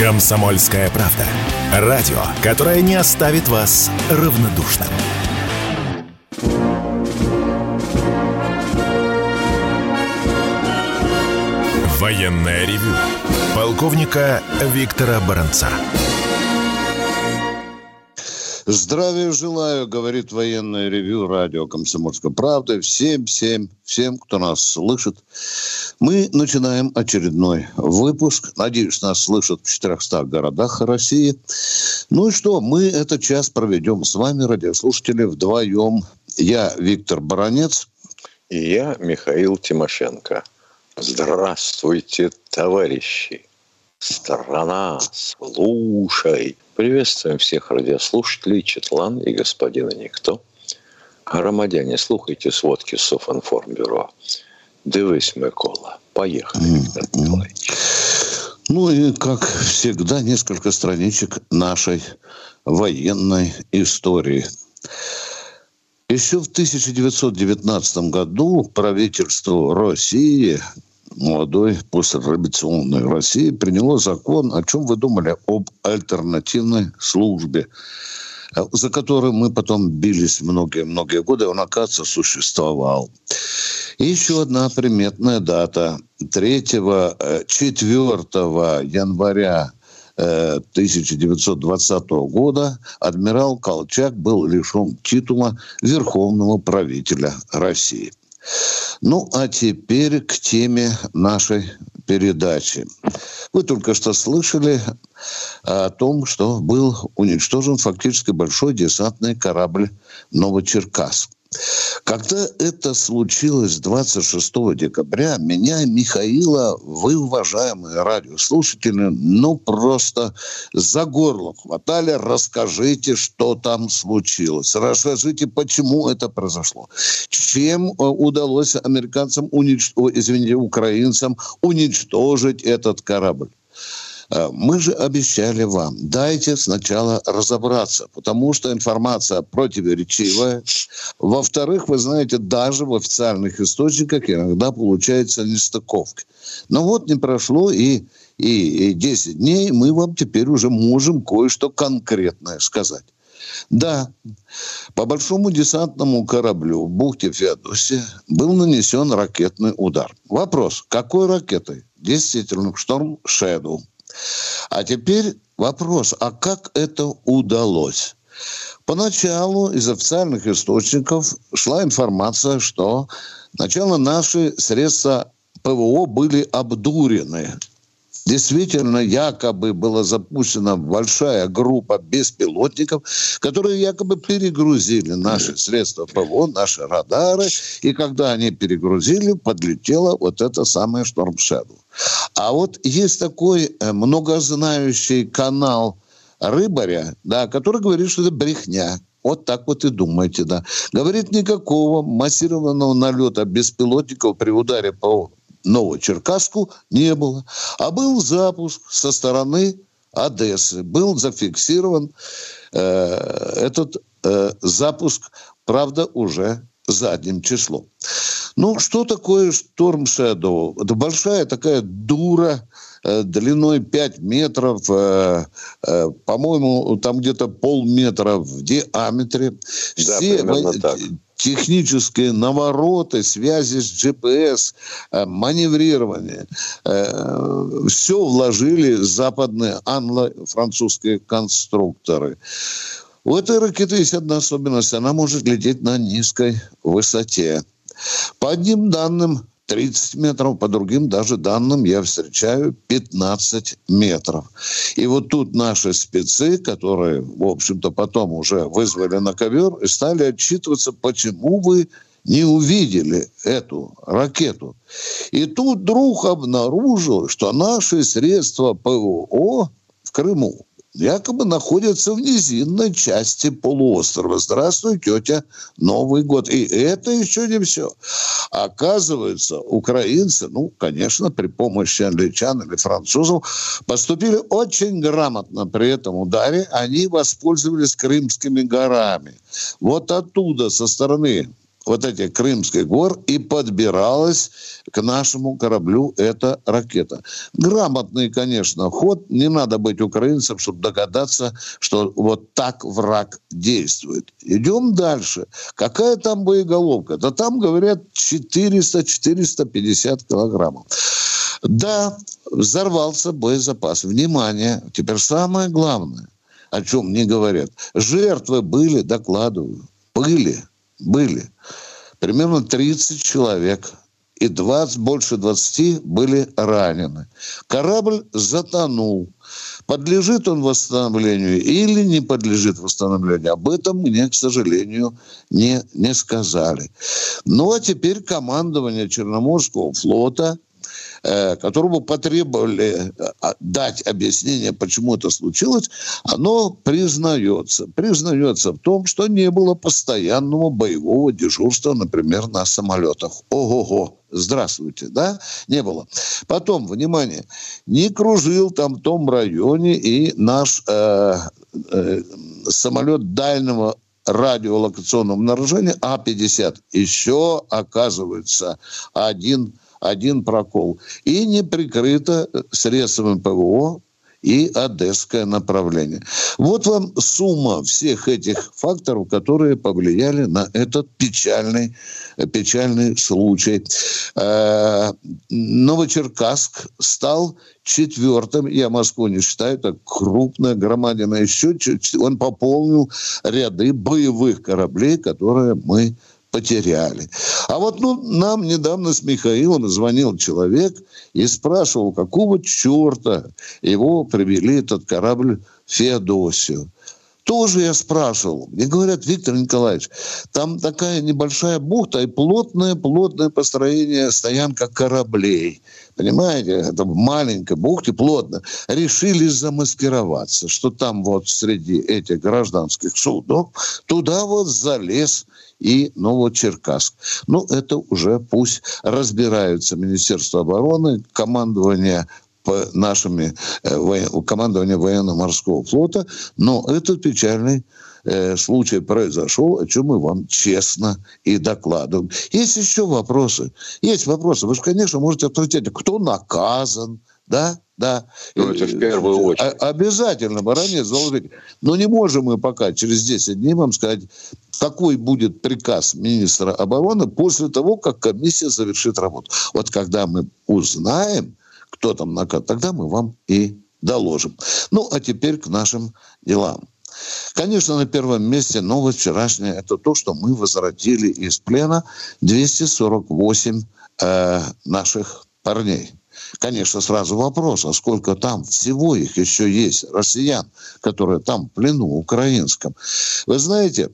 Комсомольская правда. Радио, которое не оставит вас равнодушным. Военное ревю полковника Виктора Баранца. Здравия желаю, говорит военное ревю радио «Комсомольская правда». Всем, всем, всем, кто нас слышит. Мы начинаем очередной выпуск. Надеюсь, нас слышат в 400 городах России. Ну и что, мы этот час проведем с вами, радиослушатели, вдвоем. Я Виктор Баранец. И я Михаил Тимошенко. Здравствуйте, товарищи! Страна, слушай! Приветствуем всех радиослушателей, Четлан и господина Никто. Громадяне, слухайте сводки Софинформбюро. Дивись, Микола. Поехали, Виктор Николаевич. Ну и, как всегда, несколько страничек нашей военной истории. Еще в 1919 году правительство России молодой постреволюционной России приняло закон, о чем вы думали, об альтернативной службе, за которую мы потом бились многие-многие годы, он, оказывается, существовал. Еще одна приметная дата. 3-4 э, января 1920 э, года адмирал Колчак был лишен титула верховного правителя России. Ну, а теперь к теме нашей передачи. Вы только что слышали о том, что был уничтожен фактически большой десантный корабль «Новочеркасск». Когда это случилось 26 декабря, меня Михаила, вы, уважаемые радиослушатели, ну просто за горло хватали. Расскажите, что там случилось. Расскажите, почему это произошло. Чем э, удалось американцам, уничтожить, извините, украинцам уничтожить этот корабль. Э, мы же обещали вам, дайте сначала разобраться, потому что информация противоречивая. Во-вторых, вы знаете, даже в официальных источниках иногда получается нестыковки. Но вот не прошло и, и, и 10 дней, мы вам теперь уже можем кое-что конкретное сказать. Да, по большому десантному кораблю в бухте Феодосия был нанесен ракетный удар. Вопрос, какой ракетой? Действительно, «Шторм Шэдоу». А теперь вопрос, а как это удалось? Поначалу из официальных источников шла информация, что сначала наши средства ПВО были обдурены действительно якобы была запущена большая группа беспилотников, которые якобы перегрузили наши средства ПВО, наши радары, и когда они перегрузили, подлетела вот эта самая Storm Shadow. А вот есть такой э, многознающий канал Рыбаря, да, который говорит, что это брехня. Вот так вот и думаете, да. Говорит, никакого массированного налета беспилотников при ударе по Новочеркасску не было. А был запуск со стороны Одессы. Был зафиксирован э, этот э, запуск, правда, уже задним числом. Ну, что такое Storm Shadow? Это большая такая дура, длиной 5 метров, э, э, по-моему, там где-то полметра в диаметре. Да, Все во- так технические навороты, связи с GPS, э, маневрирование. Э, Все вложили западные англо-французские конструкторы. У этой ракеты есть одна особенность. Она может лететь на низкой высоте. По одним данным, 30 метров, по другим даже данным я встречаю 15 метров. И вот тут наши спецы, которые, в общем-то, потом уже вызвали на ковер и стали отчитываться, почему вы не увидели эту ракету. И тут друг обнаружил, что наши средства ПВО в Крыму якобы находятся в низинной части полуострова. Здравствуй, тетя, Новый год. И это еще не все. Оказывается, украинцы, ну, конечно, при помощи англичан или французов, поступили очень грамотно при этом ударе. Они воспользовались Крымскими горами. Вот оттуда, со стороны вот этих Крымских гор и подбиралась к нашему кораблю эта ракета. Грамотный, конечно, ход. Не надо быть украинцем, чтобы догадаться, что вот так враг действует. Идем дальше. Какая там боеголовка? Да там, говорят, 400-450 килограммов. Да, взорвался боезапас. Внимание, теперь самое главное, о чем не говорят. Жертвы были, докладываю, были, были. Примерно 30 человек и 20, больше 20 были ранены. Корабль затонул. Подлежит он восстановлению или не подлежит восстановлению, об этом мне, к сожалению, не, не сказали. Ну, а теперь командование Черноморского флота – которому потребовали э, дать объяснение, почему это случилось, оно признается. Признается в том, что не было постоянного боевого дежурства, например, на самолетах. Ого-го, здравствуйте, да? Не было. Потом, внимание, не кружил там в том районе и наш э, э, самолет дальнего радиолокационного обнаружения А-50. Еще, оказывается, один один прокол. И не прикрыто средствами ПВО и одесское направление. Вот вам сумма всех этих факторов, которые повлияли на этот печальный, печальный случай. Э, Новочеркасск стал четвертым, я Москву не считаю, это крупная громадина, еще он пополнил ряды боевых кораблей, которые мы потеряли. А вот ну, нам недавно с Михаилом звонил человек и спрашивал, какого черта его привели этот корабль в Феодосию. Тоже я спрашивал. Мне говорят, Виктор Николаевич, там такая небольшая бухта и плотное-плотное построение стоянка кораблей. Понимаете, это в маленькой бухте плотно. Решили замаскироваться, что там вот среди этих гражданских судов туда вот залез и Новочеркасск. Ну, это уже пусть разбираются Министерство обороны, командование по нашими э, командование военно-морского флота, но этот печальный э, случай произошел, о чем мы вам честно и докладываем. Есть еще вопросы? Есть вопросы. Вы же, конечно, можете ответить, кто наказан, да? Да. Ну, это в первую э, очередь. Обязательно баранец заложить. Но не можем мы пока через 10 дней вам сказать, какой будет приказ министра обороны после того, как комиссия завершит работу. Вот когда мы узнаем, кто там накат, тогда мы вам и доложим. Ну, а теперь к нашим делам. Конечно, на первом месте новость вчерашняя – это то, что мы возродили из плена 248 э, наших парней. Конечно, сразу вопрос, а сколько там всего их еще есть, россиян, которые там в плену украинском. Вы знаете,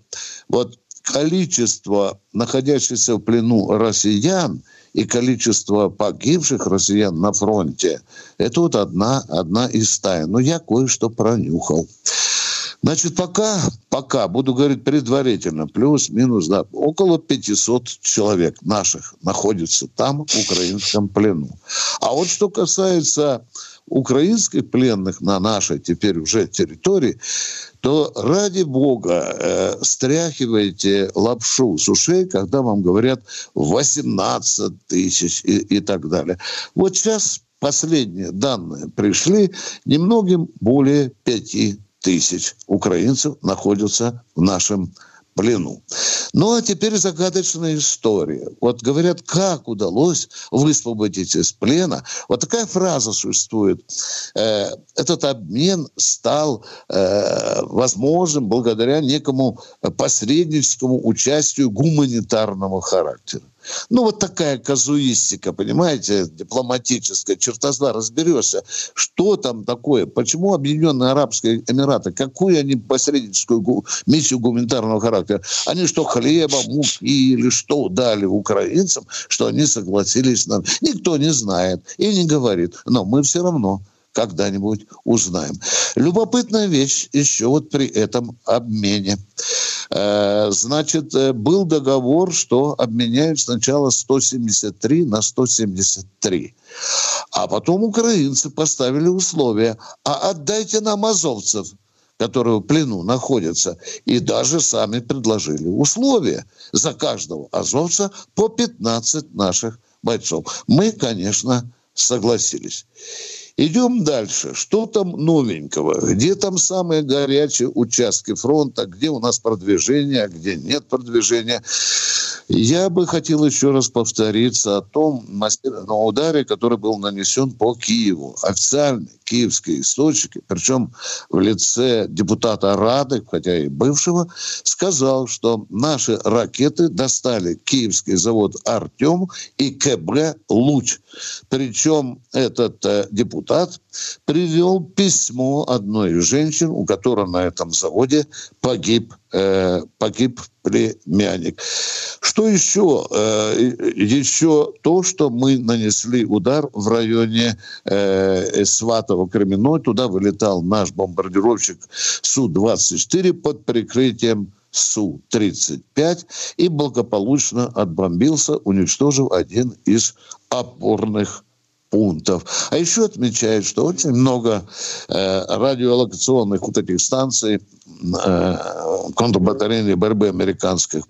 вот количество находящихся в плену россиян и количество погибших россиян на фронте, это вот одна, одна из тайн. Но я кое-что пронюхал. Значит, пока, пока, буду говорить предварительно, плюс-минус, да, около 500 человек наших находится там, в украинском плену. А вот что касается украинских пленных на нашей теперь уже территории, то ради бога э, стряхивайте лапшу с ушей, когда вам говорят 18 тысяч и, и так далее. Вот сейчас последние данные пришли, немногим более 5 тысяч украинцев находятся в нашем плену. Ну, а теперь загадочная история. Вот говорят, как удалось высвободить из плена. Вот такая фраза существует. Э, этот обмен стал э, возможным благодаря некому посредническому участию гуманитарного характера. Ну, вот такая казуистика, понимаете, дипломатическая, чертозна, разберешься, что там такое, почему Объединенные Арабские Эмираты, какую они посредническую миссию гуманитарного характера, они что, хлеба, муки или что дали украинцам, что они согласились на... Никто не знает и не говорит, но мы все равно когда-нибудь узнаем. Любопытная вещь еще вот при этом обмене. Э, значит, э, был договор, что обменяют сначала 173 на 173. А потом украинцы поставили условия, а отдайте нам азовцев, которые в плену находятся, и даже сами предложили условия за каждого азовца по 15 наших бойцов. Мы, конечно, согласились. Идем дальше. Что там новенького? Где там самые горячие участки фронта? Где у нас продвижение, а где нет продвижения? Я бы хотел еще раз повториться о том на ударе, который был нанесен по Киеву. Официальные киевские источники, причем в лице депутата Рады, хотя и бывшего, сказал, что наши ракеты достали киевский завод «Артем» и КБ «Луч». Причем этот э, депутат привел письмо одной из женщин, у которой на этом заводе погиб, э, погиб племянник. Что еще? Э, еще то, что мы нанесли удар в районе э, Сватово Кременной. Туда вылетал наш бомбардировщик Су-24 под прикрытием Су-35 и благополучно отбомбился, уничтожив один из опорных пунктов. А еще отмечают, что очень много э, радиолокационных вот этих станций э, контрбатарейной борьбы американских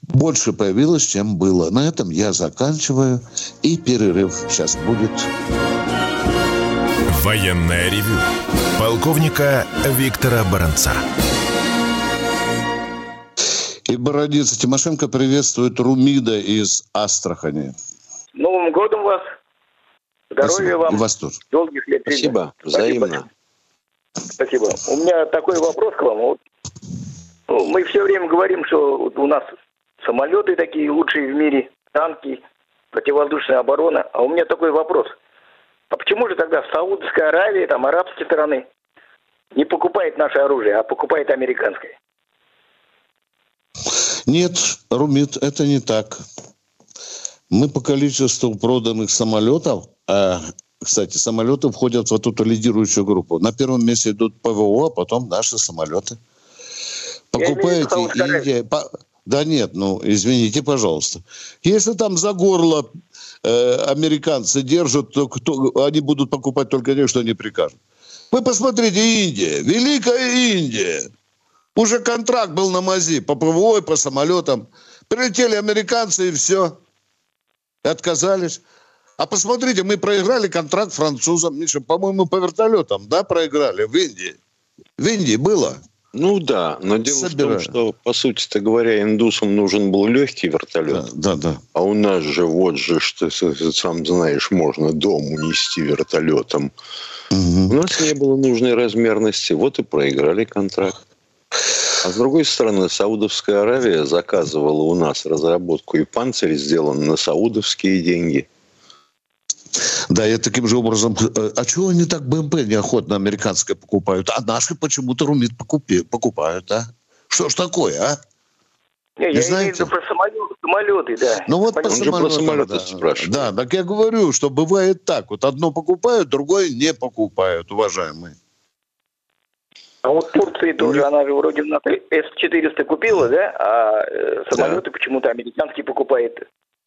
больше появилось, чем было. На этом я заканчиваю. И перерыв сейчас будет. Военная ревю. Полковника Виктора Баранца. И Бородица Тимошенко приветствует Румида из Астрахани. Новым годом вас! Здоровья Спасибо. вам. Вас тоже. Долгих лет Спасибо. Взаимно. Спасибо. У меня такой вопрос к вам. Вот, ну, мы все время говорим, что у нас самолеты такие лучшие в мире, танки, противовоздушная оборона. А у меня такой вопрос. А почему же тогда Саудовская Аравия, там арабские страны не покупает наше оружие, а покупает американское? Нет, Румит, это не так. Мы по количеству проданных самолетов, кстати, самолеты входят в вот эту лидирующую группу. На первом месте идут ПВО, а потом наши самолеты. Покупаете. По... Да нет, ну, извините, пожалуйста. Если там за горло э, американцы держат, то кто, они будут покупать только те, что они прикажут. Вы посмотрите, Индия, Великая Индия. Уже контракт был на мази по ПВО и по самолетам. Прилетели американцы и все отказались. А посмотрите, мы проиграли контракт французам. Миша, по-моему, по вертолетам, да, проиграли в Индии. В Индии было. Ну да, но дело Собираю. в том, что, по сути-то говоря, индусам нужен был легкий вертолет. Да, да, да. А у нас же вот же, что сам знаешь, можно дом унести вертолетом. Угу. У нас не было нужной размерности, вот и проиграли контракт. А с другой стороны, Саудовская Аравия заказывала у нас разработку и панцирь сделан на саудовские деньги. Да, и таким же образом... Э, а чего они так БМП неохотно американское покупают? А наши почему-то Румит покупи, покупают, а? Что ж такое, а? Не, не я знаете? имею в виду про самолеты, самолеты, да. Ну вот по самолетам, про самолеты да. спрашивает. Да, так я говорю, что бывает так. Вот одно покупают, другое не покупают, уважаемые. А вот Турции тоже, она же вроде на С-400 купила, да? А э, самолеты да. почему-то американские покупает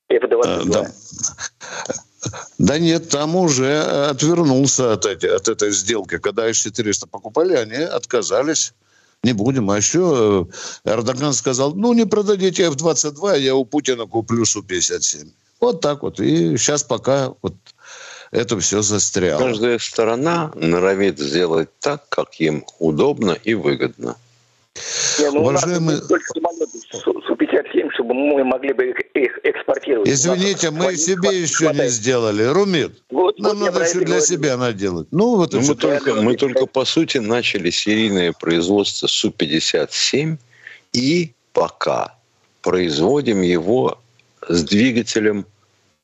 F-22. А, да. Да нет, там уже отвернулся от, эти, от этой сделки. Когда С-400 покупали, они отказались. Не будем. А еще э, Эрдоган сказал, ну, не продадите F-22, я у Путина куплю Су-57. Вот так вот. И сейчас пока вот это все застряло. Каждая сторона норовит сделать так, как им удобно и выгодно. Не, ну Уважаемые... только Су-57, чтобы мы могли бы их экспортировать. Извините, мы себе еще хватает. не сделали. Румит, вот, нам вот надо еще для говорю. себя наделать. Ну, вот ну, мы, только, мы только, по сути, начали серийное производство Су-57 и пока производим его с двигателем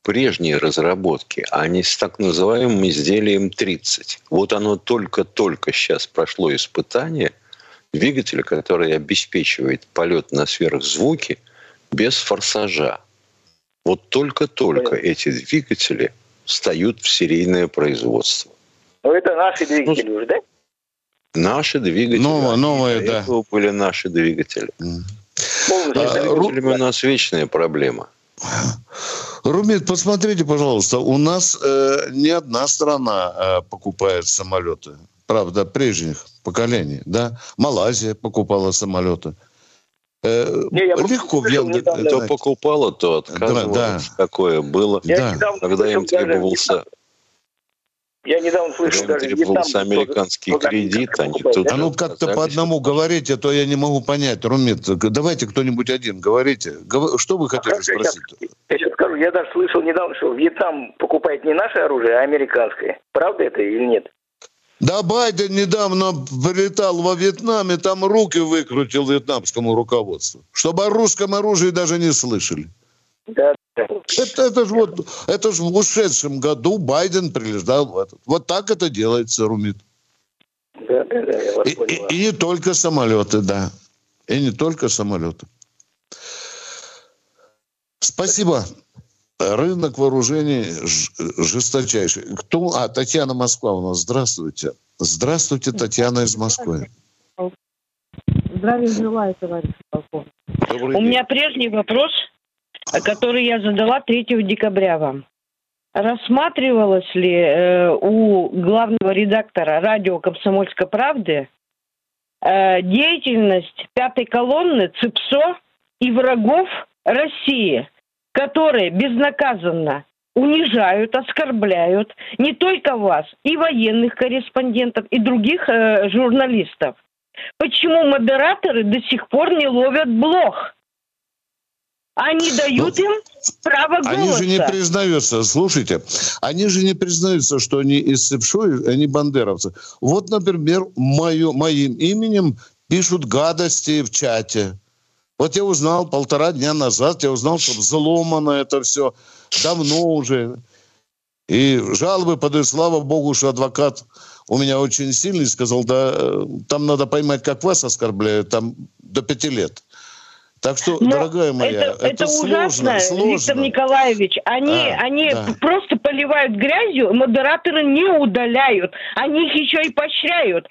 прежней разработки, а не с так называемым изделием 30. Вот оно только-только сейчас прошло испытание двигателя, который обеспечивает полет на сверхзвуке без форсажа. Вот только-только эти двигатели встают в серийное производство. Ну, это наши двигатели ну, уже, да? Наши двигатели. Новые, новые, да. были наши двигатели. Mm. А, двигателями у нас вечная проблема. Румит, посмотрите, пожалуйста, у нас э, не одна страна э, покупает самолеты. правда, прежних поколений, да. Малайзия покупала самолеты. Э, не, я легко в Яндекс... Кто покупало, то отказывалось. Да, да. Такое было. Я да. Когда им требовался... Я недавно слышал Когда даже требовался американский тоже, кредит, они тут... А ну как-то по одному говорите, а то я не могу понять. Румит, давайте кто-нибудь один говорите. Что вы хотели а спросить? Я, я сейчас скажу, я даже слышал недавно, что Вьетнам покупает не наше оружие, а американское. Правда это или нет? Да Байден недавно прилетал во Вьетнаме, там руки выкрутил вьетнамскому руководству, чтобы о русском оружии даже не слышали. Да. Это, это же вот, это же в ушедшем году Байден прилетал в этот. Вот так это делается, Румит. Да, да, да, я вас и, и, и не только самолеты, да. И не только самолеты. Спасибо. Рынок вооружений жесточайший. Кто? А, Татьяна Москва у нас. Здравствуйте. Здравствуйте, Татьяна из Москвы. Здравия желаю, товарищ полковник. У меня прежний вопрос, который я задала 3 декабря вам. Рассматривалось ли э, у главного редактора радио «Комсомольской правды» э, деятельность пятой колонны ЦИПСО и врагов России – которые безнаказанно унижают, оскорбляют не только вас, и военных корреспондентов, и других э, журналистов. Почему модераторы до сих пор не ловят блох? Они дают им право голоса. Они же не признаются, слушайте, они же не признаются, что они из Сепшой, они бандеровцы. Вот, например, мою, моим именем пишут гадости в чате. Вот я узнал полтора дня назад, я узнал, что взломано это все давно уже. И жалобы подаю, слава богу, что адвокат у меня очень сильный, сказал, да, э, там надо поймать, как вас оскорбляют, там до пяти лет. Так что, Но дорогая моя, это, это, это сложно, ужасно, сложно. Виктор Николаевич. Они, а, они да. просто поливают грязью, модераторы не удаляют, они их еще и поощряют.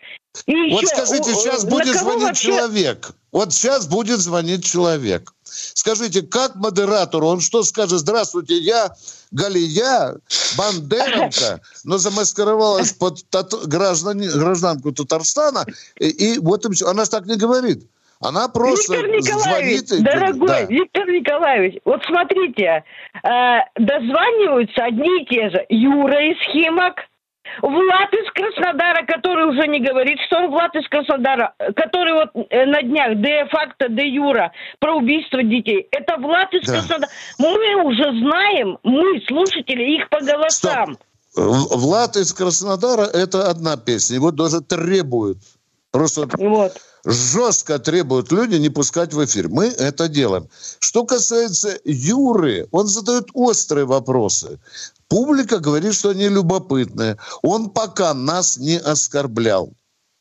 И вот еще, скажите, сейчас будет звонить вообще... человек. Вот сейчас будет звонить человек. Скажите, как модератору, он что скажет? Здравствуйте, я Галия, бандеровка, но замаскировалась под граждан, гражданку Татарстана, и, и вот им все. Она же так не говорит. Она просто Виктор Николаевич, звонит. Дорогой да. Виктор Николаевич, вот смотрите, э, дозваниваются одни и те же. Юра из Химок, Влад из Краснодара, который уже не говорит, что он Влад из Краснодара, который вот э, на днях де-факто, де-юра про убийство детей. Это Влад из да. Краснодара. Мы уже знаем, мы, слушатели, их по голосам. Стоп. Влад из Краснодара – это одна песня. Его даже требуют. Просто вот. жестко требуют люди не пускать в эфир. Мы это делаем. Что касается Юры, он задает острые вопросы. Публика говорит, что они любопытные. Он пока нас не оскорблял.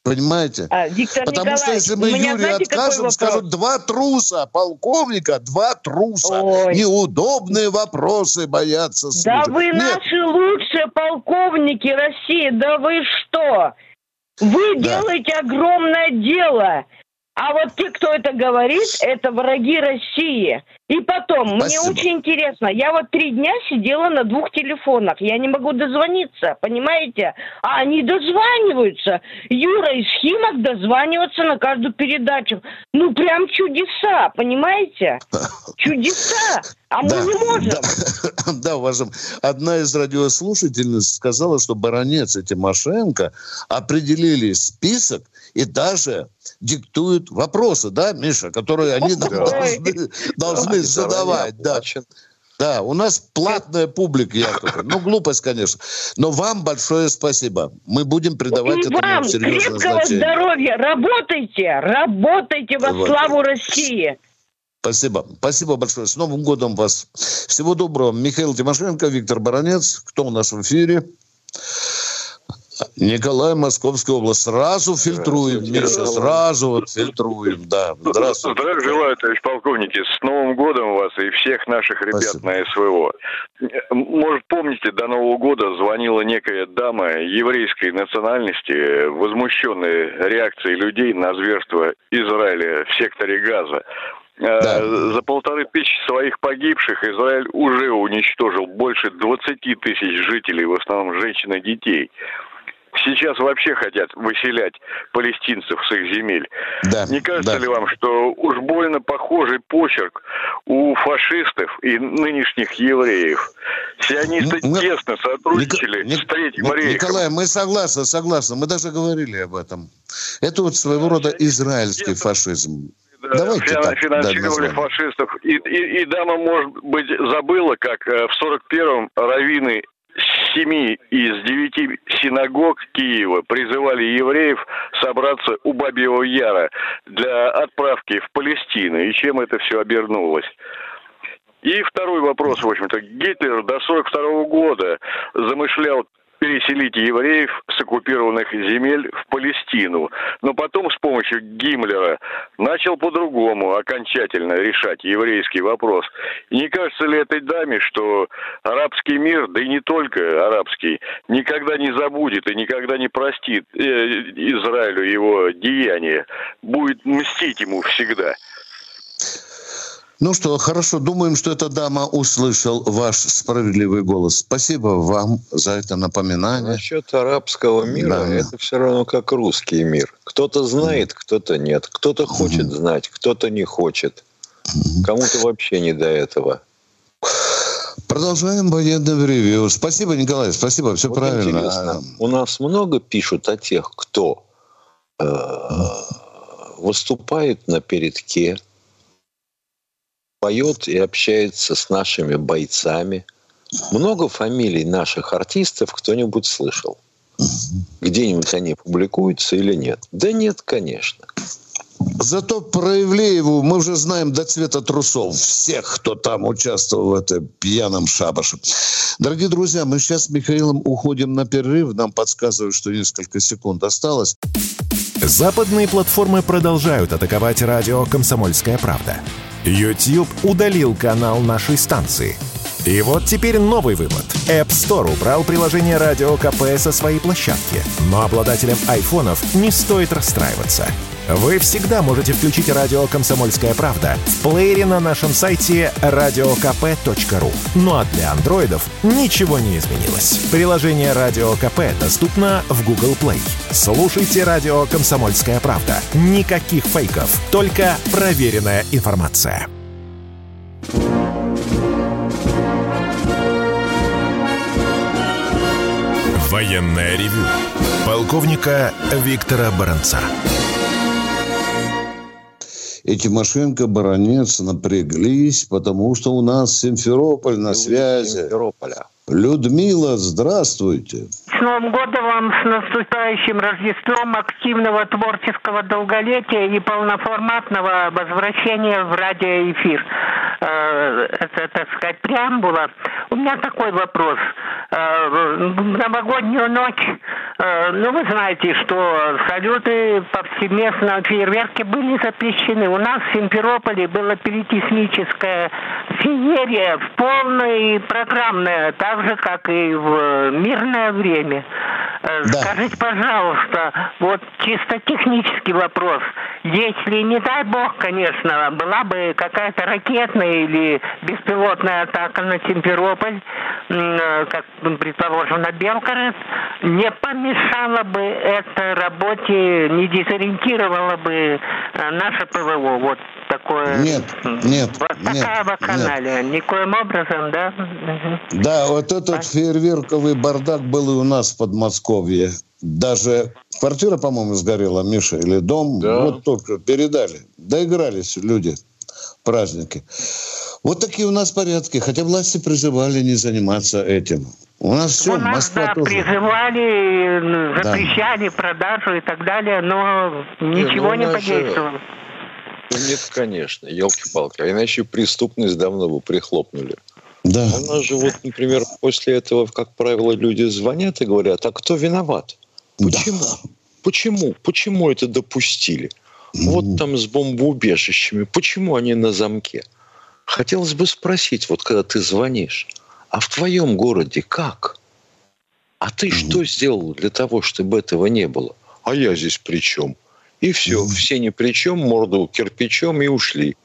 Понимаете? А, Виктор Потому что если мы Юрию знаете, откажем, скажут два труса, полковника, два труса. Ой. Неудобные вопросы боятся слушать. Да вы Нет. наши лучшие полковники России, да вы что? Вы да. делаете огромное дело. А вот те, кто это говорит, это враги России. И потом, Спасибо. мне очень интересно, я вот три дня сидела на двух телефонах, я не могу дозвониться, понимаете? А они дозваниваются. Юра из Химок дозванивается на каждую передачу. Ну, прям чудеса, понимаете? Чудеса. А мы да, не можем. Да, да, уважаем. Одна из радиослушательниц сказала, что баронец и Тимошенко определили список и даже диктуют вопросы, да, Миша, которые они должны, должны задавать. Да. Да, у нас платная публика, якобы. Ну, глупость, конечно. Но вам большое спасибо. Мы будем придавать И этому вам серьезное значение. здоровья. Работайте, работайте во вот. славу России. Спасибо. Спасибо большое. С Новым годом вас. Всего доброго. Михаил Тимошенко, Виктор Баранец. Кто у нас в эфире? Николай, Московская область. Сразу фильтруем, Миша, сразу вот фильтруем, да. Здравствуйте. Здравия желаю, товарищ полковники. С Новым годом вас и всех наших ребят Спасибо. на СВО. Может, помните, до Нового года звонила некая дама еврейской национальности, возмущенная реакцией людей на зверство Израиля в секторе Газа. Э, да. За полторы тысячи своих погибших Израиль уже уничтожил больше 20 тысяч жителей, в основном женщин и детей. Сейчас вообще хотят выселять палестинцев с их земель. Да, Не кажется да. ли вам, что уж больно похожий почерк у фашистов и нынешних евреев? Сионисты мы, тесно сотрудничали Ник, с Третьим Рейхом. Николай, мы согласны, согласны. Мы даже говорили об этом. Это вот своего рода израильский фашизм. Давайте так, финансировали да, фашистов. И, и, и дама, может быть, забыла, как э, в 41-м раввины семи из девяти синагог Киева призывали евреев собраться у Бабьего Яра для отправки в Палестину. И чем это все обернулось? И второй вопрос, в общем-то. Гитлер до 42 года замышлял переселить евреев с оккупированных земель в Палестину. Но потом с помощью Гиммлера начал по-другому окончательно решать еврейский вопрос. И не кажется ли этой даме, что арабский мир, да и не только арабский, никогда не забудет и никогда не простит э, Израилю его деяния, будет мстить ему всегда? Ну что, хорошо, думаем, что эта дама услышал ваш справедливый голос. Спасибо вам за это напоминание. Насчет арабского мира, да. это все равно как русский мир. Кто-то знает, кто-то нет. Кто-то хочет угу. знать, кто-то не хочет. Угу. Кому-то вообще не до этого. Продолжаем военное ревью. Спасибо, Николай, спасибо, все вот правильно. Интересно. У нас много пишут о тех, кто э, выступает на передке, поет и общается с нашими бойцами. Много фамилий наших артистов кто-нибудь слышал? Где-нибудь они публикуются или нет? Да нет, конечно. Зато про Ивлееву мы уже знаем до цвета трусов всех, кто там участвовал в этом пьяном шабаше. Дорогие друзья, мы сейчас с Михаилом уходим на перерыв. Нам подсказывают, что несколько секунд осталось. Западные платформы продолжают атаковать радио «Комсомольская правда». YouTube удалил канал нашей станции. И вот теперь новый вывод. App Store убрал приложение Радио КП со своей площадки. Но обладателям айфонов не стоит расстраиваться. Вы всегда можете включить радио «Комсомольская правда» в плеере на нашем сайте radiokp.ru. Ну а для андроидов ничего не изменилось. Приложение «Радио КП» доступно в Google Play. Слушайте радио «Комсомольская правда». Никаких фейков, только проверенная информация. Военная ревю. Полковника Виктора Баранца Тимошенко, Баранец напряглись, потому что у нас Симферополь на связи. Симферополя. Людмила, здравствуйте. С Новым годом вам, с наступающим Рождеством, активного творческого долголетия и полноформатного возвращения в радиоэфир. Э, это, так сказать, преамбула. У меня такой вопрос. Э, новогоднюю ночь, э, ну, вы знаете, что салюты повсеместно, фейерверки были запрещены. У нас в Симферополе была пиротехническая феерия в полной программная, так же, как и в мирное время. Э, да. Скажите, пожалуйста, вот чисто технический вопрос. Если, не дай бог, конечно, была бы какая-то ракетная или беспилотная атака на Симферополь, э, как, предположим, на Белгород, не помешало бы это работе, не дезориентировало бы э, наше ПВО? Вот такое... Нет, нет, вот такая нет, вакханалия. Нет. Никоим образом, да? Да, вот этот фейерверковый бардак был и у нас в Подмосковье. Даже квартира, по-моему, сгорела, Миша, или дом. Да. Вот только передали. Доигрались люди праздники. Вот такие у нас порядки. Хотя власти призывали не заниматься этим. У нас все, у нас, Москва да, тоже. призывали, запрещали да. продажу и так далее, но ничего не, ну, не подействовало. Нет, конечно, елки-палки. А иначе преступность давно бы прихлопнули. Да. У нас же вот, например, после этого, как правило, люди звонят и говорят, а кто виноват? Почему? Да. Почему? Почему это допустили? Mm. Вот там с бомбоубежищами. Почему они на замке? Хотелось бы спросить, вот когда ты звонишь, а в твоем городе как? А ты mm. что сделал для того, чтобы этого не было? А я здесь при чем? И все, mm. все ни при чем, морду кирпичом и ушли.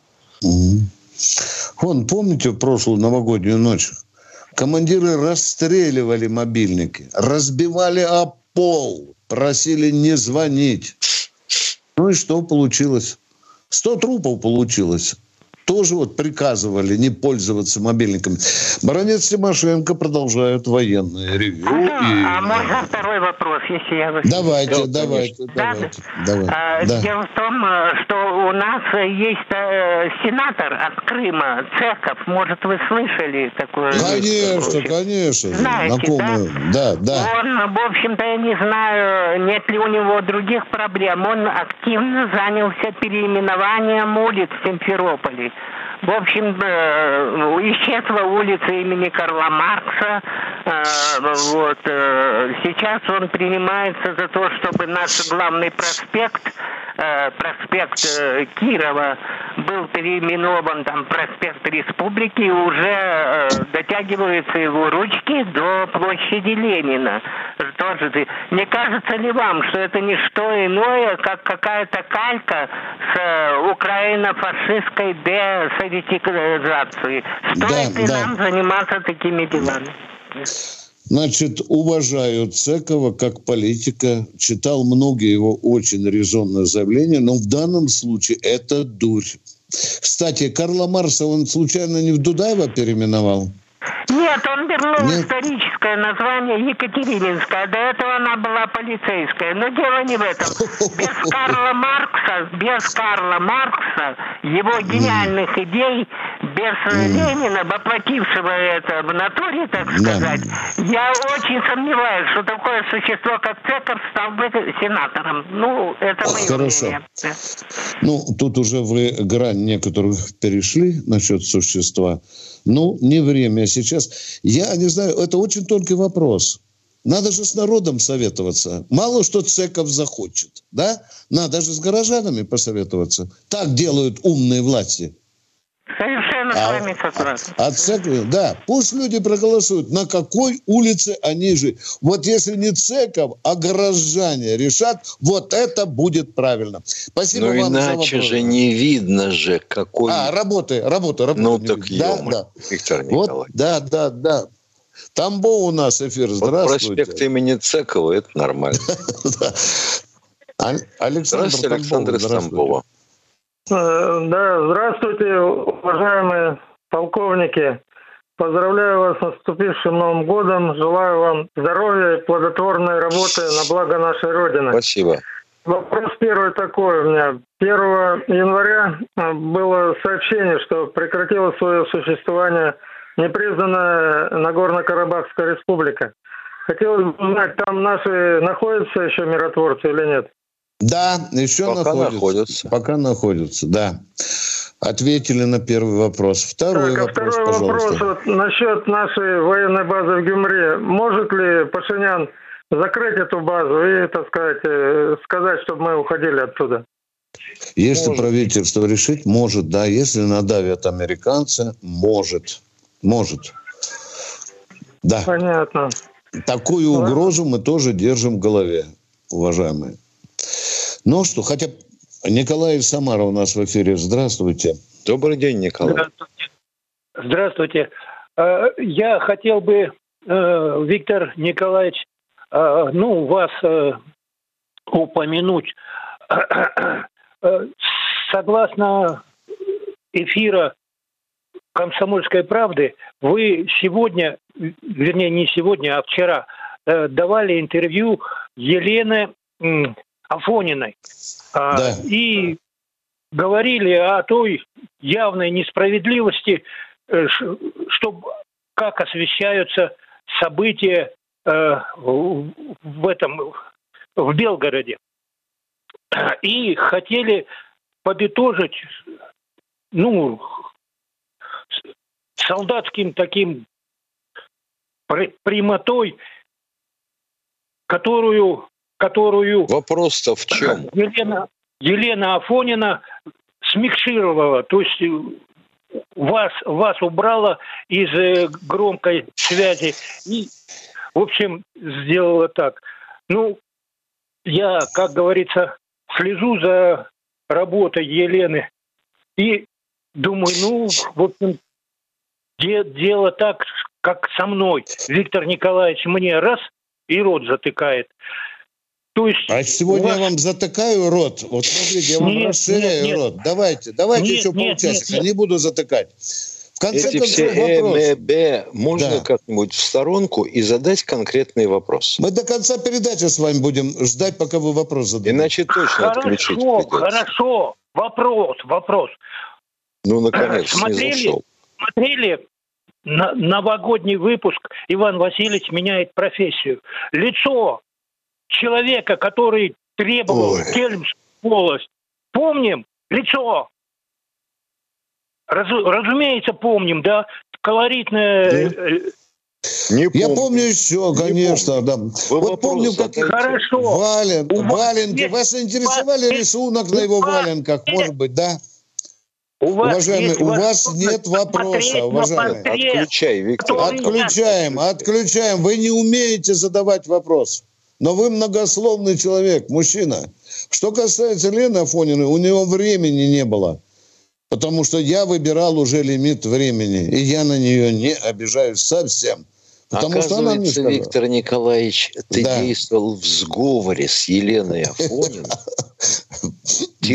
Mm. Вон, помните прошлую новогоднюю ночь? Командиры расстреливали мобильники, разбивали об пол, просили не звонить. Ну и что получилось? 100 трупов получилось тоже вот приказывали не пользоваться мобильниками. Баронец Тимошенко продолжает военное ревью. А, и... а можно второй вопрос, если я... Давайте, да, давайте, да? давайте. давайте. А, да. Дело в том, э, что у нас есть э, сенатор от Крыма, Церков, может, вы слышали такое? Конечно, конечно. Знаете, да? Да, да. Он, в общем-то, я не знаю, нет ли у него других проблем. Он активно занялся переименованием улиц в Симферополе. В общем, э, исчезла улица имени Карла Маркса. Э, вот. Э, сейчас он принимается за то, чтобы наш главный проспект проспект э, Кирова был переименован там проспект Республики, уже э, дотягиваются его ручки до площади Ленина. Тоже, не кажется ли вам, что это не что иное, как какая-то калька с украино-фашистской десоветикизацией? Стоит да, ли да. нам заниматься такими делами? Значит, уважаю Цекова как политика, читал многие его очень резонные заявления, но в данном случае это дурь. Кстати, Карла Марса он случайно не в Дудаева переименовал? Нет, он вернул Нет. историческое название Екатерининская. До этого она была полицейская. Но дело не в этом. Без Карла Маркса, без Карла Маркса, его гениальных mm. идей, без mm. Ленина, воплотившего это в натуре, так сказать, да. я очень сомневаюсь, что такое существо, как Цеков, стал бы сенатором. Ну, это мое Хорошо. мнение. Ну, тут уже вы грань некоторых перешли насчет существа. Ну, не время сейчас. Я не знаю, это очень тонкий вопрос. Надо же с народом советоваться. Мало что Цеков захочет, да? Надо же с горожанами посоветоваться. Так делают умные власти. Совершенно а, с вами согласен. От церкви, да. Пусть люди проголосуют, на какой улице они жили. Вот если не церковь, а горожане решат, вот это будет правильно. Спасибо Но вам иначе же не видно же, какой... А, работы, работы, работы. Ну так да, да. Виктор Николаевич. Вот, да, да, да. Тамбо у нас эфир. Здравствуйте. Вот проспект имени Цекова, это нормально. Александр Здравствуйте, Александр Тамбова. Э, да, здравствуйте, уважаемые полковники. Поздравляю вас с наступившим Новым годом. Желаю вам здоровья и плодотворной работы на благо нашей Родины. Спасибо. Вопрос первый такой у меня. 1 января э, было сообщение, что прекратила свое существование непризнанная Нагорно-Карабахская республика. Хотелось бы узнать, там наши находятся еще миротворцы или нет? Да, еще Пока находятся. находятся. Пока находятся, да. Ответили на первый вопрос. Второй так, вопрос, второй пожалуйста. вопрос вот, насчет нашей военной базы в Гюмре. Может ли Пашинян закрыть эту базу и, так сказать, э, сказать, чтобы мы уходили отсюда? Если может. правительство решит, может, да. Если надавят американцы, может. Может. Да. Понятно. Такую угрозу мы тоже держим в голове, уважаемые. Ну что, хотя Николай из Самара у нас в эфире. Здравствуйте. Добрый день, Николай. Здравствуйте. Здравствуйте. Э, я хотел бы, э, Виктор Николаевич, э, ну, вас упомянуть. Согласно эфира «Комсомольской правды», вы сегодня, вернее, не сегодня, а вчера давали интервью Елене Афониной. А, да. И говорили о той явной несправедливости, э, что как освещаются события э, в этом в Белгороде. И хотели подытожить, ну, солдатским таким прямотой, которую которую... Вопрос-то в чем? Елена, Елена Афонина смикшировала, то есть э, вас, вас убрала из э, громкой связи и, в общем, сделала так. Ну, я, как говорится, слежу за работой Елены и думаю, ну, в общем, де, дело так, как со мной. Виктор Николаевич мне раз и рот затыкает. То есть а сегодня вас... я вам затыкаю рот. Вот смотрите, я вам нет, расширяю нет, нет. рот. Давайте, давайте нет, еще полчасика. Нет, нет. Не буду затыкать. В конце Эти концов, все вопрос. Э, можно да. как-нибудь в сторонку и задать конкретный вопрос. Мы до конца передачи с вами будем ждать, пока вы вопрос зададите. Иначе точно хорошо, отключить придется. Хорошо, вопрос, вопрос. Ну, наконец, смотрели, не зашел. Смотрели на, новогодний выпуск «Иван Васильевич меняет профессию». Лицо человека, который требовал Кельмскую волость. Помним лицо. Раз, разумеется, помним, да, колоритное... Э, не помню. Я помню все, конечно, да. Вы вот помню, как Хорошо. Вален, валенки. Вас интересовали рисунок на его валенках, может быть, да? У вас уважаемый, есть у вас нет вопроса, уважаемый. Отключай, Виктор. Отключаем, отключаем. Вы не умеете задавать вопрос. Но вы многословный человек, мужчина. Что касается Лены Афониной, у него времени не было. Потому что я выбирал уже лимит времени. И я на нее не обижаюсь совсем. Потому Оказывается, что она мне сказала. Виктор Николаевич, ты да. действовал в сговоре с Еленой Афониной,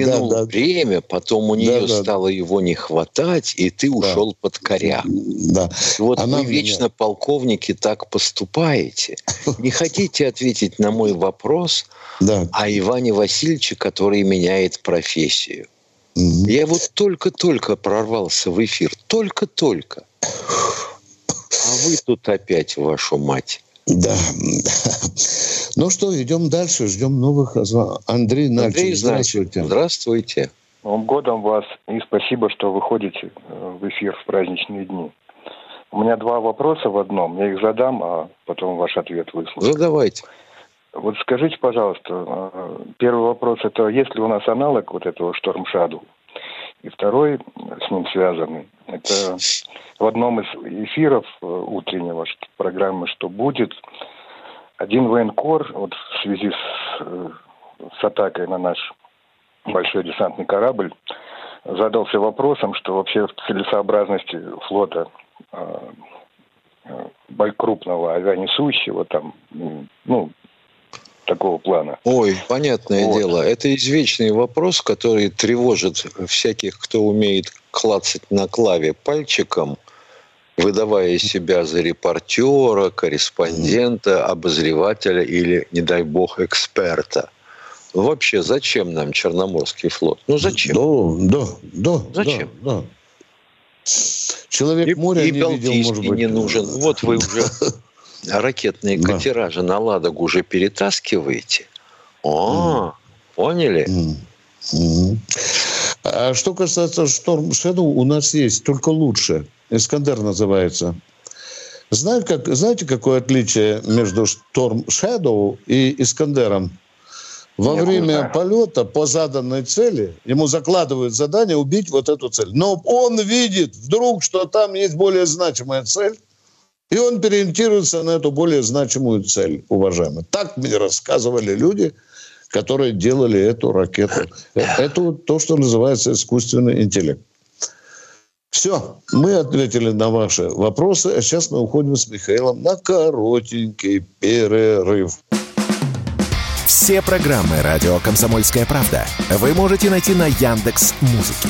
тянул да, да. время, потом у нее да, стало его не хватать, и ты ушел под коря. Да. Вот Она вы меня... вечно, полковники, так поступаете. Не хотите ответить на мой вопрос да. о Иване Васильевиче, который меняет профессию. Угу. Я вот только-только прорвался в эфир, только-только. А вы тут опять, вашу мать. Да. Ну что, идем дальше, ждем новых Андрей Нальчик, Андрей, здравствуйте. Здравствуйте. Новым годом вас и спасибо, что выходите э, в эфир в праздничные дни. У меня два вопроса в одном. Я их задам, а потом ваш ответ выслушаю. Задавайте. Вот скажите, пожалуйста, э, первый вопрос это есть ли у нас аналог вот этого Шторм Shadow? И второй с ним связанный, это в одном из эфиров э, утреннего программы «Что будет?» один военкор вот в связи с, э, с атакой на наш большой десантный корабль задался вопросом, что вообще в целесообразности флота э, крупного авианесущего там, ну, такого плана. Ой, понятное вот. дело. Это извечный вопрос, который тревожит всяких, кто умеет клацать на клаве пальчиком, выдавая себя за репортера, корреспондента, обозревателя или, не дай бог, эксперта. Вообще, зачем нам Черноморский флот? Ну, зачем? Да, да, да. Зачем? Да, да. Человек моря и, не и видел, может быть. не нужен. Вот вы уже ракетные да. катера же на Ладогу уже перетаскиваете. О, mm. поняли? Mm. Mm. А что касается Storm Shadow, у нас есть только лучше. Искандер называется. Знаете, как, знаете, какое отличие между Storm Shadow и Искандером? Во Нет, время полета по заданной цели ему закладывают задание убить вот эту цель. Но он видит вдруг, что там есть более значимая цель, и он переориентируется на эту более значимую цель, уважаемые. Так мне рассказывали люди, которые делали эту ракету. Это то, что называется искусственный интеллект. Все, мы ответили на ваши вопросы, а сейчас мы уходим с Михаилом на коротенький перерыв. Все программы радио Комсомольская правда вы можете найти на Яндекс Музыке.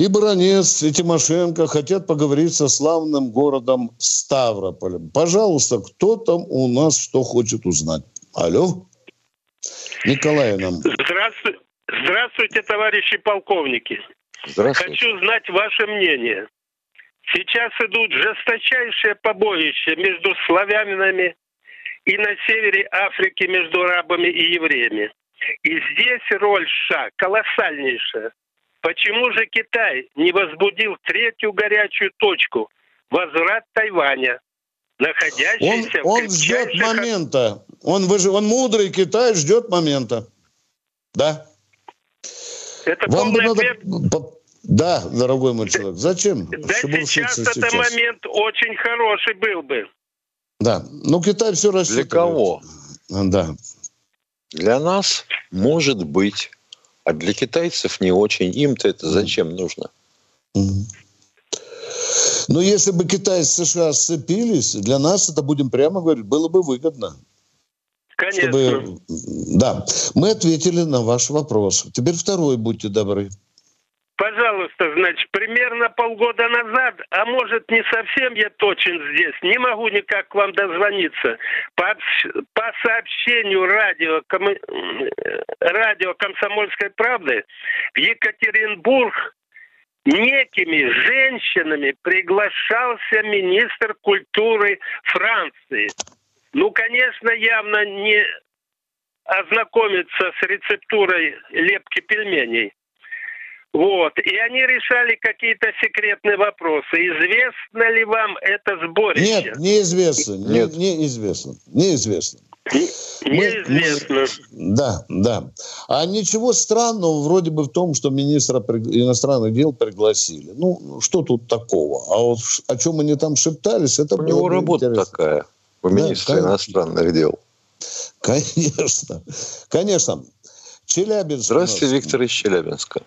И Баранец, и Тимошенко хотят поговорить со славным городом Ставрополем. Пожалуйста, кто там у нас что хочет узнать? Алло? Николай нам. Здравствуйте, Здравствуйте товарищи полковники. Здравствуйте. Хочу знать ваше мнение. Сейчас идут жесточайшие побоища между славянами и на севере Африки между арабами и евреями. И здесь роль США колоссальнейшая. Почему же Китай не возбудил третью горячую точку – возврат Тайваня, находящийся он, он ждет момента. Он, он мудрый Китай ждет момента. Да. Это Вам бы надо... Да, дорогой мой человек. Зачем? Да сейчас этот сейчас? момент очень хороший был бы. Да. Ну, Китай все рассчитывает. Для кого? Да. Для нас может быть, а для китайцев не очень. Им-то это зачем нужно? Но ну, если бы Китай с США сцепились, для нас это, будем прямо говорить, было бы выгодно. Конечно. Чтобы... Да, мы ответили на ваш вопрос. Теперь второй, будьте добры. Пожалуйста, значит, примерно полгода назад, а может не совсем я точен здесь, не могу никак к вам дозвониться. По, по сообщению радио, ком, радио «Комсомольской правды» в Екатеринбург некими женщинами приглашался министр культуры Франции. Ну, конечно, явно не ознакомиться с рецептурой лепки пельменей. Вот. И они решали какие-то секретные вопросы. Известно ли вам это сборище? Нет, неизвестно. Нет. Не, неизвестно. Неизвестно. Неизвестно. Мы, мы, да, да. А ничего странного вроде бы в том, что министра иностранных дел пригласили. Ну, что тут такого? А вот о чем они там шептались, это У было него работа интересно. такая, у министра да, иностранных дел. Конечно. Конечно. Челябинск. Здравствуйте, Виктор из Челябинска.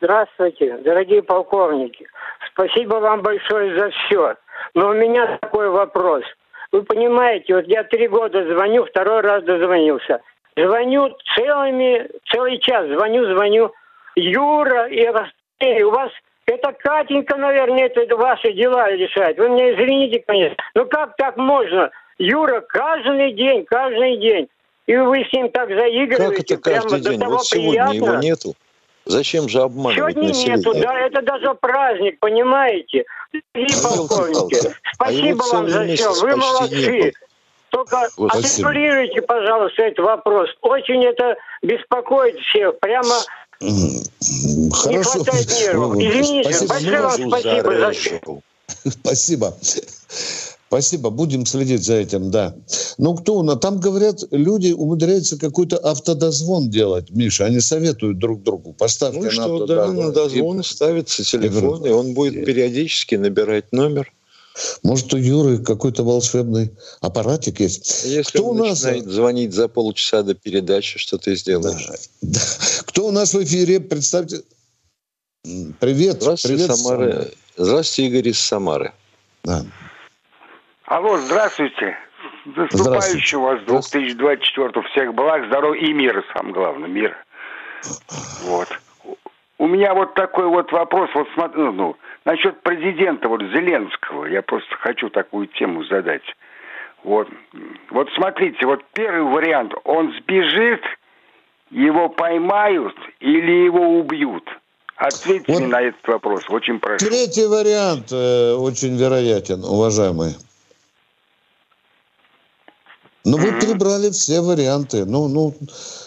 Здравствуйте, дорогие полковники. Спасибо вам большое за все. Но у меня такой вопрос. Вы понимаете, вот я три года звоню, второй раз дозвонился. Звоню целыми, целый час, звоню, звоню. Юра и Растей, у вас это Катенька, наверное, это ваши дела решает. Вы меня извините, конечно. Но как так можно? Юра каждый день, каждый день. И вы с ним так заигрываете. Как это каждый прямо день? вот сегодня приятно. его нету. Зачем же обманывать Сегодня население? нету, да, это даже праздник, понимаете? И полковники, спасибо а вам за все, вы молодцы. Только вот, артикулируйте, пожалуйста, этот вопрос. Очень это беспокоит всех. Прямо Хорошо. не хватает нервов. Извините, спасибо. большое вам спасибо за все. Спасибо. Спасибо, будем следить за этим, да. Ну, кто у нас? Там, говорят, люди умудряются какой-то автодозвон делать, Миша. Они советуют друг другу. Поставьте ну, на что, автодозвон. Да, на дозвон и... ставится телефон, и, и он будет периодически набирать номер. Может, у Юры какой-то волшебный аппаратик есть. Если Кто он у нас... начинает звонить за полчаса до передачи, что ты сделаешь? Да, да. Кто у нас в эфире? Представьте. Привет. Здравствуйте, Привет, Самары. Здравствуйте, Игорь из Самары. Да. Алло, здравствуйте. Наступающего вас 2024 всех благ, здоровья и мира, самое главное, мир. Вот. У меня вот такой вот вопрос, вот смотри, ну, ну, насчет президента вот Зеленского, я просто хочу такую тему задать. Вот, вот смотрите, вот первый вариант, он сбежит, его поймают или его убьют? Ответьте вот мне на этот вопрос, очень прошу. Третий вариант э, очень вероятен, уважаемый. Но ну, вы перебрали все варианты. Ну, ну,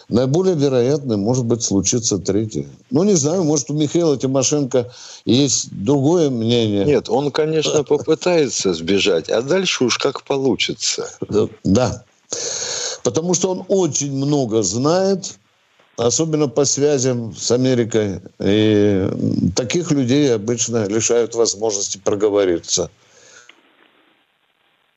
наиболее вероятный, может быть, случится третий. Ну, не знаю, может, у Михаила Тимошенко есть другое мнение. Нет, он, конечно, попытается сбежать, а дальше уж как получится. Да. Потому что он очень много знает, особенно по связям с Америкой. И таких людей обычно лишают возможности проговориться.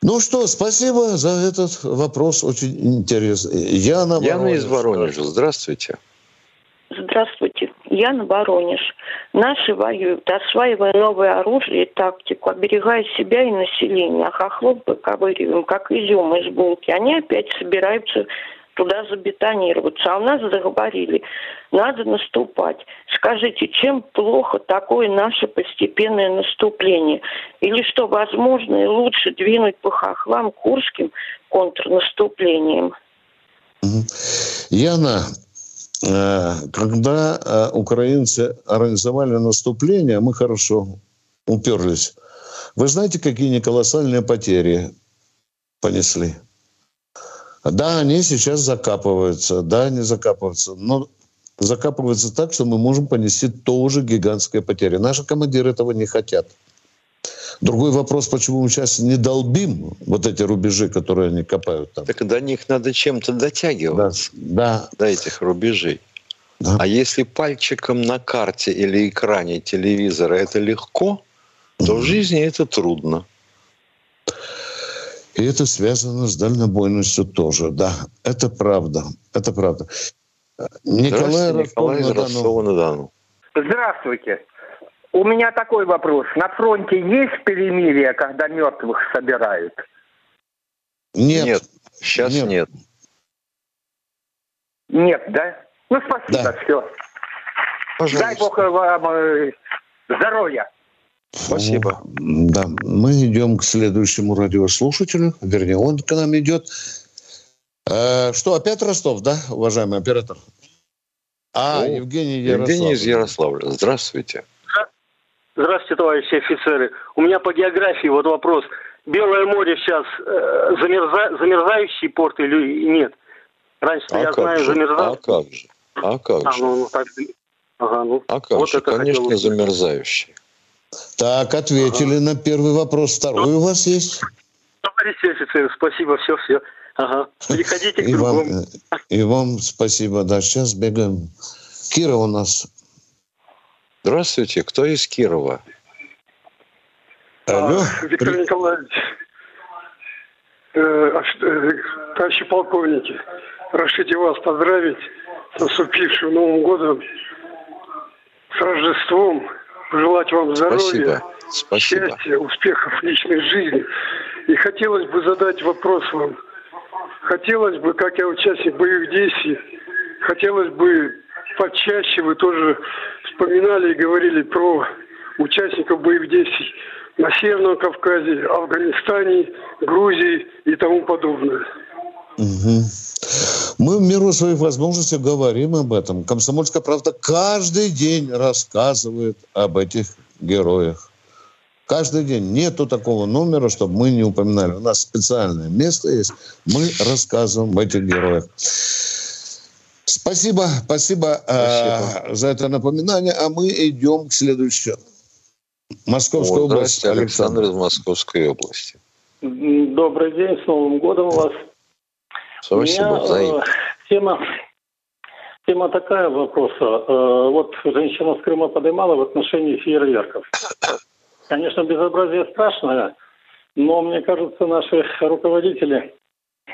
Ну что, спасибо за этот вопрос, очень интересный. Яна, Яна Воронеж. из Воронежа, здравствуйте. Здравствуйте, Яна Воронеж. Наши воюют, осваивая новое оружие и тактику, оберегая себя и население, а хохлов выковыриваем, как изюм из булки. Они опять собираются туда забетонироваться. А у нас заговорили, надо наступать. Скажите, чем плохо такое наше постепенное наступление? Или что, возможно, и лучше двинуть по хохлам курским контрнаступлением? Яна, э, когда э, украинцы организовали наступление, мы хорошо уперлись. Вы знаете, какие они колоссальные потери понесли? Да, они сейчас закапываются, да, они закапываются, но закапываются так, что мы можем понести тоже гигантские потери. Наши командиры этого не хотят. Другой вопрос, почему мы сейчас не долбим вот эти рубежи, которые они копают там. Так до них надо чем-то дотягиваться. Да. До этих рубежей. Да. А если пальчиком на карте или экране телевизора это легко, то в жизни это трудно. И это связано с дальнобойностью тоже, да. Это правда. Это правда. Николай, Николай Ростова-на-Дону. Здравствуйте. У меня такой вопрос. На фронте есть перемирие, когда мертвых собирают? Нет. Нет. Сейчас нет. Нет, нет да? Ну, спасибо, да. все. Пожалуйста. Дай Бог вам э, здоровья. Спасибо. Да, мы идем к следующему радиослушателю. Вернее, он к нам идет. Э, что, опять Ростов, да, уважаемый оператор? А, О, Евгений Ярославль. Евгений из Ярославля. Здравствуйте. Здравствуйте, товарищи офицеры. У меня по географии вот вопрос. Белое море сейчас э, замерза... замерзающий порт или нет? Раньше а я знаю, же? замерзал. А как же? А как а, же? Ну, ну, так... ага, ну, а как вот же? Это Конечно, замерзающий. Так, ответили ага. на первый вопрос. Второй у вас есть? Товарищи офицеры, спасибо, все, все. Ага. Переходите к и другому. Вам, и вам спасибо. Да, сейчас бегаем. Кира у нас. Здравствуйте. Кто из Кирова? Алло. А, Виктор При... Николаевич. Э, а э, товарищи полковники, разрешите вас поздравить с наступившим Новым годом, с Рождеством, пожелать вам здоровья, Спасибо. Спасибо. счастья, успехов в личной жизни. И хотелось бы задать вопрос вам – Хотелось бы, как я участник боевых действий, хотелось бы почаще вы тоже вспоминали и говорили про участников боевых действий на Северном Кавказе, Афганистане, Грузии и тому подобное. Угу. Мы в меру своих возможностей говорим об этом. Комсомольская правда каждый день рассказывает об этих героях. Каждый день нету такого номера, чтобы мы не упоминали. У нас специальное место есть. Мы рассказываем об этих героях. Спасибо, спасибо, спасибо. Э, за это напоминание. А мы идем к следующему. Московская вот, область. Александр из Московской области. Добрый день, с Новым годом вас. Спасибо, меня, э, тема, тема такая вопроса. Э, вот женщина с Крыма поднимала в отношении фейерверков. Конечно, безобразие страшное, но мне кажется, наши руководители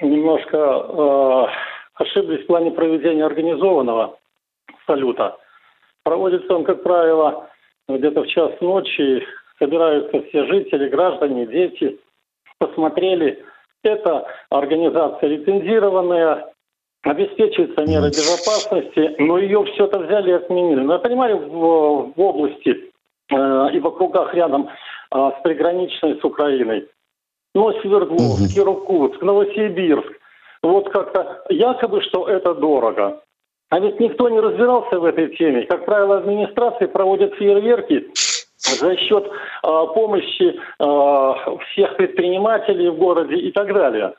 немножко э, ошиблись в плане проведения организованного салюта. Проводится он, как правило, где-то в час ночи, собираются все жители, граждане, дети, посмотрели. Это организация лицензированная, обеспечиваются меры безопасности, но ее все-то взяли и отменили. Но я понимаю, в, в области Э, и в округах рядом а, с приграничной с Украиной. Новосибирск, Иркутск, Новосибирск. Вот как-то якобы, что это дорого. А ведь никто не разбирался в этой теме. Как правило, администрации проводят фейерверки за счет э, помощи э, всех предпринимателей в городе и так далее.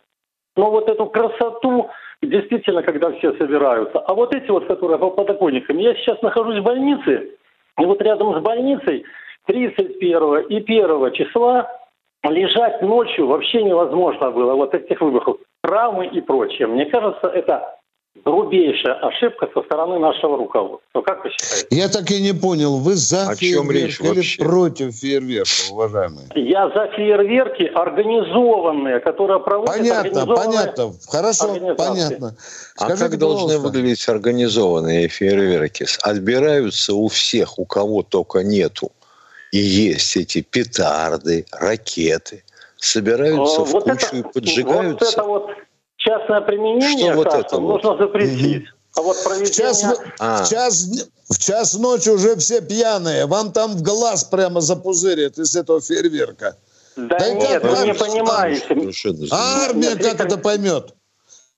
Но вот эту красоту действительно, когда все собираются. А вот эти вот, которые по подоконникам. Я сейчас нахожусь в больнице, и вот рядом с больницей 31 и 1 числа лежать ночью вообще невозможно было. Вот этих выбухов, травмы и прочее. Мне кажется, это грубейшая ошибка со стороны нашего руководства. Как вы считаете? Я так и не понял, вы за О фейерверк или вообще? против фейерверка, уважаемые? Я за фейерверки организованные, которые проводят Понятно, понятно, хорошо, понятно. Скажите, а как должны выглядеть организованные фейерверки? Отбираются у всех, у кого только нету. И есть эти петарды, ракеты. Собираются в вот кучу это, и поджигаются. Вот это вот частное применение Что вот это нужно вот? запретить. Угу. А вот проведение... В час, а. в, час, в час ночи уже все пьяные. Вам там в глаз прямо запузырят из этого фейерверка. Да, да нет, вы не понимаете. А армия нет, как это поймет?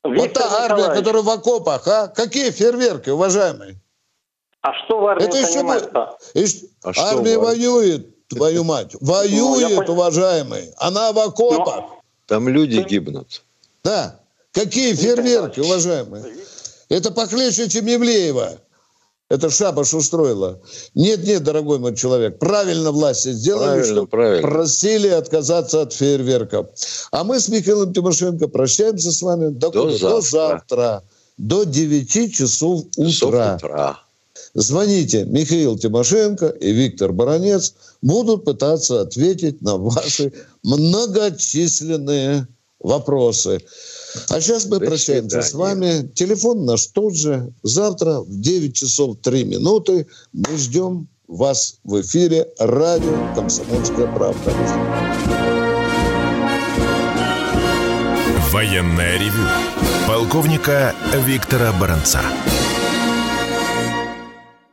Виктор вот та армия, которая в окопах, а? Какие фейерверки, уважаемые? А что в армии это еще еще... а армия что, воюет, твою мать. Воюет, ну, уважаемый. Она в окопах. Но... Там люди гибнут. Да. Какие фейерверки, уважаемые? Это похлеще, чем Евлеева. Это шабаш устроила. Нет, нет, дорогой мой человек, правильно власти сделали, правильно, что правильно. просили отказаться от фейерверков. А мы с Михаилом Тимошенко прощаемся с вами до, до, завтра. до завтра, до 9 часов утра. Часов утра. Звоните, Михаил Тимошенко и Виктор Баранец будут пытаться ответить на ваши многочисленные вопросы. А сейчас мы До прощаемся свидания. с вами. Телефон наш тот же. Завтра в 9 часов 3 минуты мы ждем вас в эфире радио «Комсомольская правда». Военная ревю. Полковника Виктора Баранца.